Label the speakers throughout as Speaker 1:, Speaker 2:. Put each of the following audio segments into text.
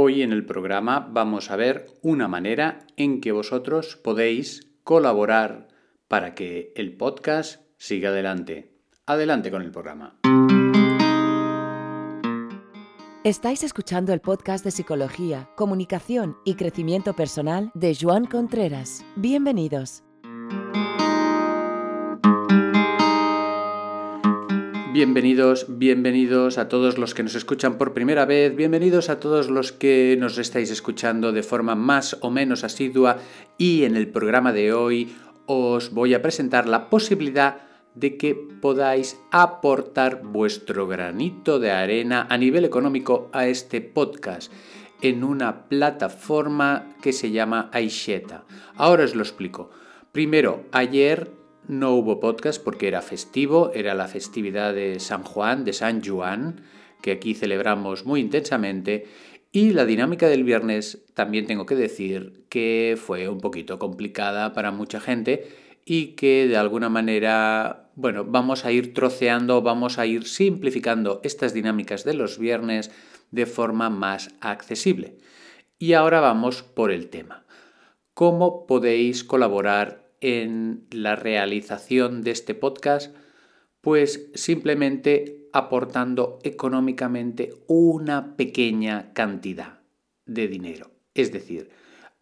Speaker 1: Hoy en el programa vamos a ver una manera en que vosotros podéis colaborar para que el podcast siga adelante. Adelante con el programa.
Speaker 2: Estáis escuchando el podcast de psicología, comunicación y crecimiento personal de Joan Contreras. Bienvenidos.
Speaker 1: Bienvenidos, bienvenidos a todos los que nos escuchan por primera vez, bienvenidos a todos los que nos estáis escuchando de forma más o menos asidua y en el programa de hoy os voy a presentar la posibilidad de que podáis aportar vuestro granito de arena a nivel económico a este podcast en una plataforma que se llama Aisheta. Ahora os lo explico. Primero, ayer no hubo podcast porque era festivo, era la festividad de San Juan, de San Juan, que aquí celebramos muy intensamente. Y la dinámica del viernes también tengo que decir que fue un poquito complicada para mucha gente y que de alguna manera, bueno, vamos a ir troceando, vamos a ir simplificando estas dinámicas de los viernes de forma más accesible. Y ahora vamos por el tema. ¿Cómo podéis colaborar en la realización de este podcast? Pues simplemente aportando económicamente una pequeña cantidad de dinero. Es decir,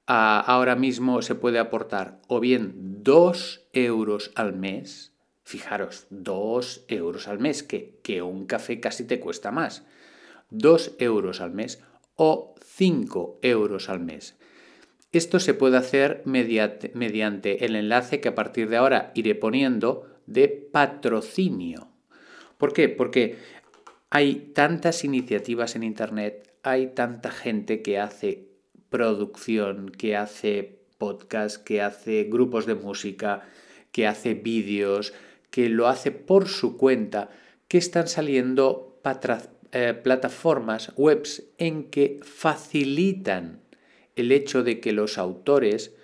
Speaker 1: ahora mismo se puede aportar o bien 2 euros al mes, fijaros, 2 euros al mes, que, que un café casi te cuesta más, 2 euros al mes o 5 euros al mes. Esto se puede hacer mediante, el enlace que a partir de ahora iré poniendo de patrocinio. ¿Por qué? Porque hay tantas iniciativas en Internet, hay tanta gente que hace producción, que hace podcast, que hace grupos de música, que hace vídeos, que lo hace por su cuenta, que están saliendo eh, plataformas, webs en que facilitan el hecho de que los autores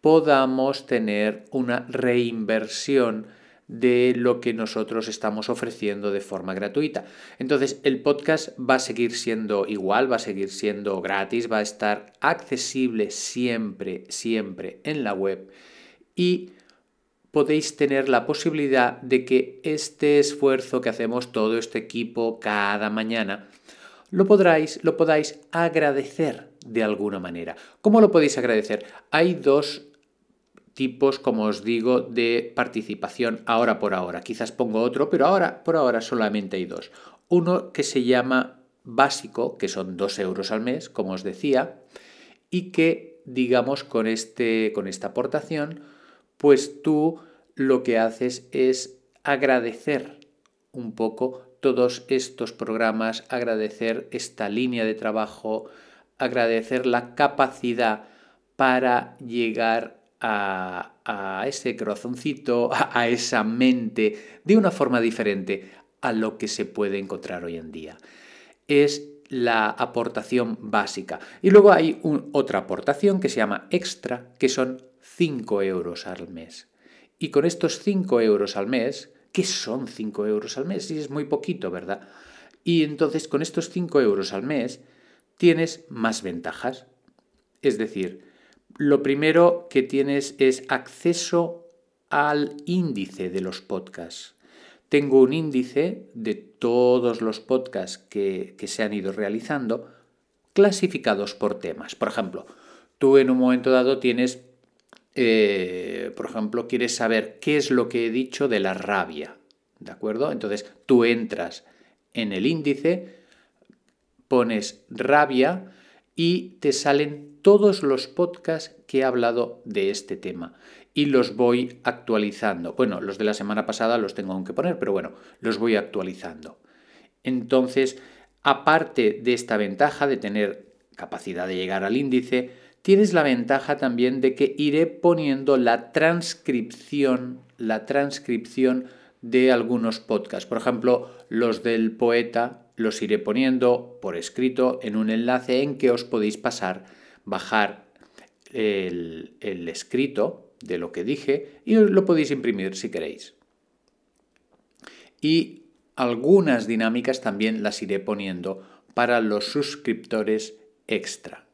Speaker 1: podamos tener una reinversión de lo que nosotros estamos ofreciendo de forma gratuita. Entonces, el podcast va a seguir siendo igual, va a seguir siendo gratis, va a estar accesible siempre, siempre en la web y podéis tener la posibilidad de que este esfuerzo que hacemos todo este equipo cada mañana lo podráis, lo podáis agradecer de alguna manera. ¿Cómo lo podéis agradecer? Hay dos tipos, como os digo, de participación ahora por ahora. Quizás pongo otro, pero ahora por ahora solamente hay dos. Uno que se llama básico, que son dos euros al mes, como os decía, y que, digamos, con, este, con esta aportación, pues tú lo que haces es agradecer un poco todos estos programas, agradecer esta línea de trabajo, agradecer la capacidad para llegar a, ese corazoncito, a, esa mente, de una forma diferente a lo que se puede encontrar hoy en día. Es la aportación básica. Y luego hay otra aportación que se llama extra, que son 5 euros al mes. Y con estos 5 euros al mes, ¿Qué son 5 euros al mes? Y es muy poquito, ¿verdad? Y entonces con estos 5 euros al mes tienes más ventajas. Es decir, lo primero que tienes es acceso al índice de los podcasts. Tengo un índice de todos los podcasts que, que se han ido realizando clasificados por temas. Por ejemplo, tú en un momento dado tienes eh, por ejemplo, quieres saber qué es lo que he dicho de la rabia, ¿de acuerdo? Entonces tú entras en el índice, pones rabia y te salen todos los podcasts que he hablado de este tema y los voy actualizando. Bueno, los de la semana pasada los tengo que poner, pero bueno, los voy actualizando. Entonces, aparte de esta ventaja de tener capacidad de llegar al índice, tienes la ventaja también de que iré poniendo la transcripción, la transcripción de algunos podcasts. Por ejemplo, los del poeta los iré poniendo por escrito en un enlace en que os podéis pasar, bajar el, el escrito de lo que dije y lo podéis imprimir si queréis. Y algunas dinámicas también las iré poniendo para los suscriptores extra.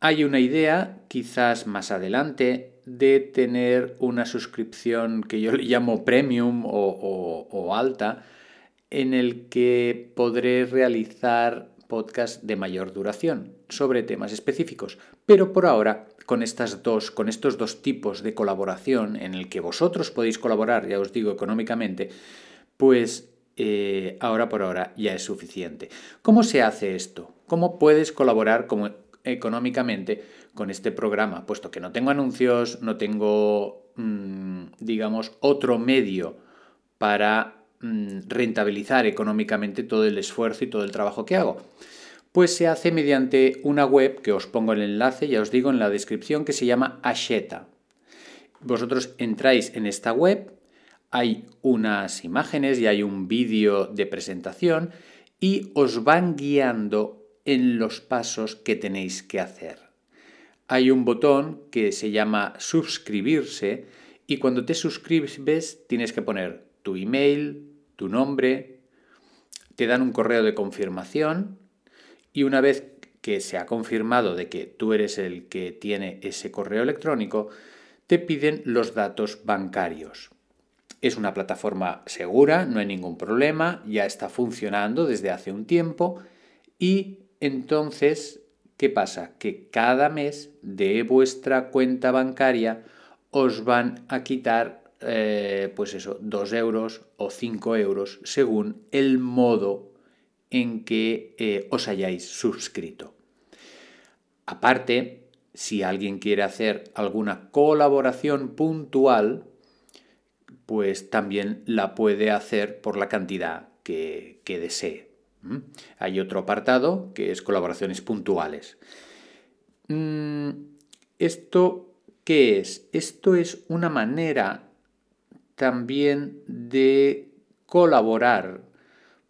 Speaker 1: Hay una idea, quizás más adelante, de tener una suscripción que yo le llamo premium o, alta, en el que podré realizar podcasts de mayor duración sobre temas específicos. Pero por ahora, con, estas dos, con estos dos tipos de colaboración en el que vosotros podéis colaborar, ya os digo, económicamente, pues eh, ahora por ahora ya es suficiente. ¿Cómo se hace esto? ¿Cómo puedes colaborar como económicamente con este programa, puesto que no tengo anuncios, no tengo, mm, digamos, otro medio para mm, rentabilizar económicamente todo el esfuerzo y todo el trabajo que hago. Pues se hace mediante una web que os pongo el enlace, ya os digo en la descripción, que se llama Asheta. Vosotros entráis en esta web, hay unas imágenes y hay un vídeo de presentación y os van guiando en los pasos que tenéis que hacer. Hay un botón que se llama suscribirse y cuando te suscribes tienes que poner tu email, tu nombre, te dan un correo de confirmación y una vez que se ha confirmado de que tú eres el que tiene ese correo electrónico, te piden los datos bancarios. Es una plataforma segura, no hay ningún problema, ya está funcionando desde hace un tiempo y entonces, ¿qué pasa? Que cada mes de vuestra cuenta bancaria os van a quitar, eh, pues eso, 2 euros o 5 euros según el modo en que eh, os hayáis suscrito. Aparte, si alguien quiere hacer alguna colaboración puntual, pues también la puede hacer por la cantidad que desee. Hay otro apartado que es colaboraciones puntuales. Mm, ¿Esto qué es? Esto es una manera también de colaborar,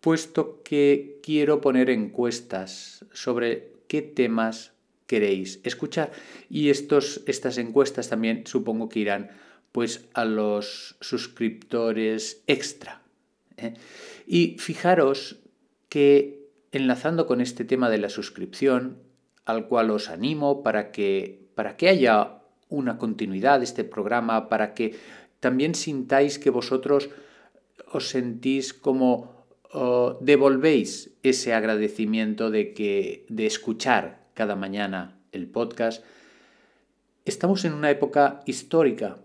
Speaker 1: puesto que quiero poner encuestas sobre qué temas queréis escuchar. Y estos, estas encuestas también supongo que irán pues a los suscriptores extra. ¿eh? Y fijaros que enlazando con este tema de la suscripción, al cual os animo para que, para que haya una continuidad de este programa, para que también sintáis que vosotros os sentís como oh, devolvéis ese agradecimiento de, que, de escuchar cada mañana el podcast. Estamos en una época histórica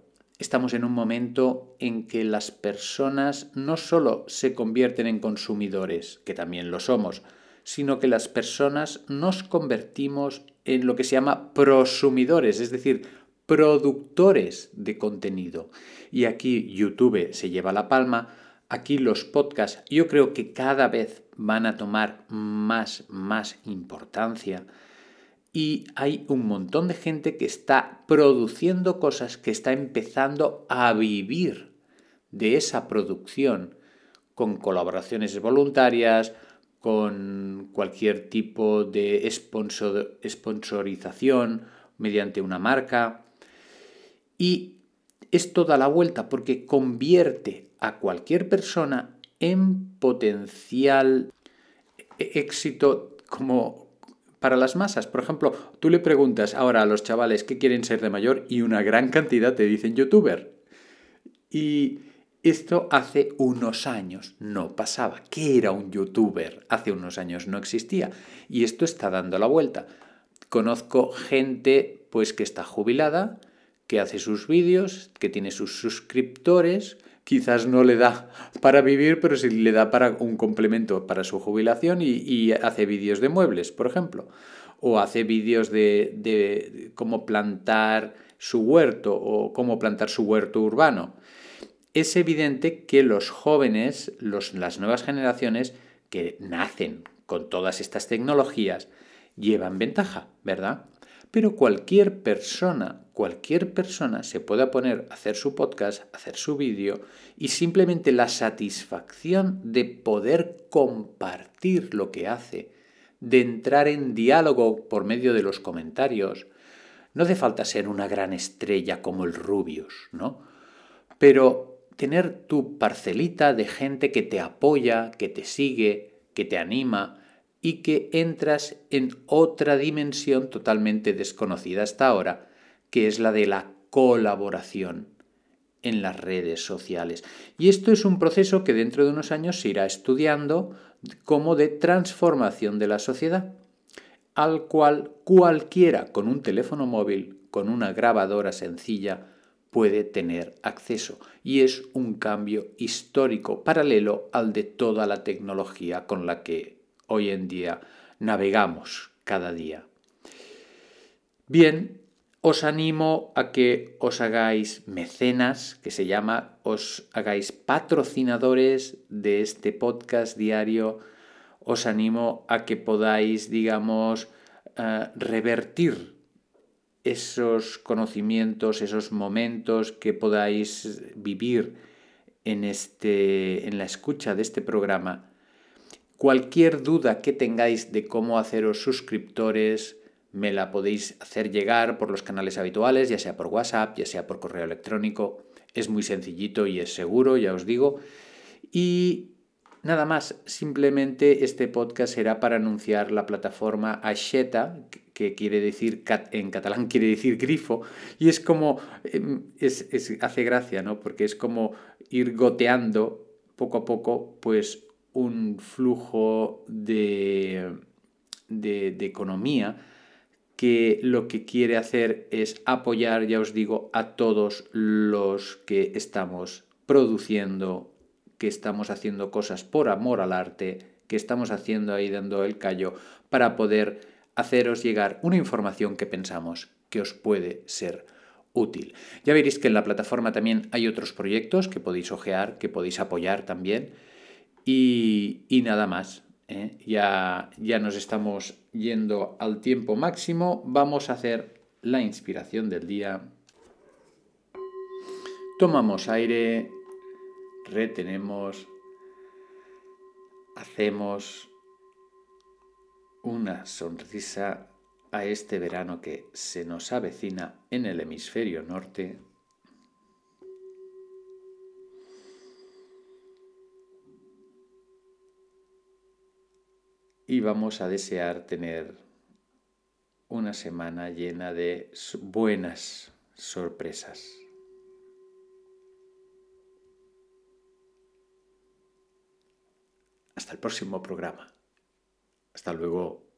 Speaker 1: Estamos en un momento en que las personas no solo se convierten en consumidores, que también lo somos, sino que las personas nos convertimos en lo que se llama prosumidores, es decir, productores de contenido. Y aquí YouTube se lleva la palma, aquí los podcasts yo creo que cada vez van a tomar más, más importancia y hay un montón de gente que está produciendo cosas, que está empezando a vivir de esa producción con colaboraciones voluntarias, con cualquier tipo de sponsorización mediante una marca. Y esto da la vuelta porque convierte a cualquier persona en potencial éxito como para las masas. Por ejemplo, tú le preguntas ahora a los chavales qué quieren ser de mayor y una gran cantidad te dicen youtuber. Y esto hace unos años no pasaba. ¿Qué era un youtuber? Hace unos años no existía. Y esto está dando la vuelta. Conozco gente pues que está jubilada, que hace sus vídeos, que tiene sus suscriptores, quizás no le da para vivir, pero sí le da para un complemento para su jubilación y, hace vídeos de muebles, por ejemplo. O hace vídeos de, cómo plantar su huerto o cómo plantar su huerto urbano. Es evidente que los jóvenes, las nuevas generaciones que nacen con todas estas tecnologías, llevan ventaja, ¿verdad? Pero cualquier persona, cualquier persona se puede poner a hacer su podcast, hacer su vídeo y simplemente la satisfacción de poder compartir lo que hace, de entrar en diálogo por medio de los comentarios. No hace falta ser una gran estrella como el Rubius, ¿no? Pero tener tu parcelita de gente que te apoya, que te sigue, que te anima, y que entras en otra dimensión totalmente desconocida hasta ahora, que es la de la colaboración en las redes sociales. Y esto es un proceso que dentro de unos años se irá estudiando como de transformación de la sociedad, al cual cualquiera con un teléfono móvil, con una grabadora sencilla, puede tener acceso. Y es un cambio histórico paralelo al de toda la tecnología con la que hoy en día navegamos cada día. Bien, os animo a que os hagáis mecenas, que se llama, os hagáis patrocinadores de este podcast diario. Os animo a que podáis, digamos, eh, revertir esos conocimientos, esos momentos que podáis vivir en, este, en la escucha de este programa Cualquier duda que tengáis de cómo haceros suscriptores, me la podéis hacer llegar por los canales habituales, ya sea por WhatsApp, ya sea por correo electrónico. Es muy sencillito y es seguro, ya os digo. Y nada más, simplemente este podcast será para anunciar la plataforma Asheta, que quiere decir, en catalán quiere decir grifo, y es como, em, es, hace gracia, ¿no? Porque es como ir goteando poco a poco, pues un flujo de, de, economía que lo que quiere hacer es apoyar, ya os digo, a todos los que estamos produciendo, que estamos haciendo cosas por amor al arte, que estamos haciendo ahí dando el callo para poder haceros llegar una información que pensamos que os puede ser útil. Ya veréis que en la plataforma también hay otros proyectos que podéis ojear, que podéis apoyar también. Y, nada más. ¿eh? Ya, ya nos estamos yendo al tiempo máximo. Vamos a hacer la inspiración del día. Tomamos aire, retenemos, hacemos una sonrisa a este verano que se nos avecina en el hemisferio norte. Y vamos a desear tener una semana llena de buenas sorpresas. Hasta el próximo programa. Hasta luego.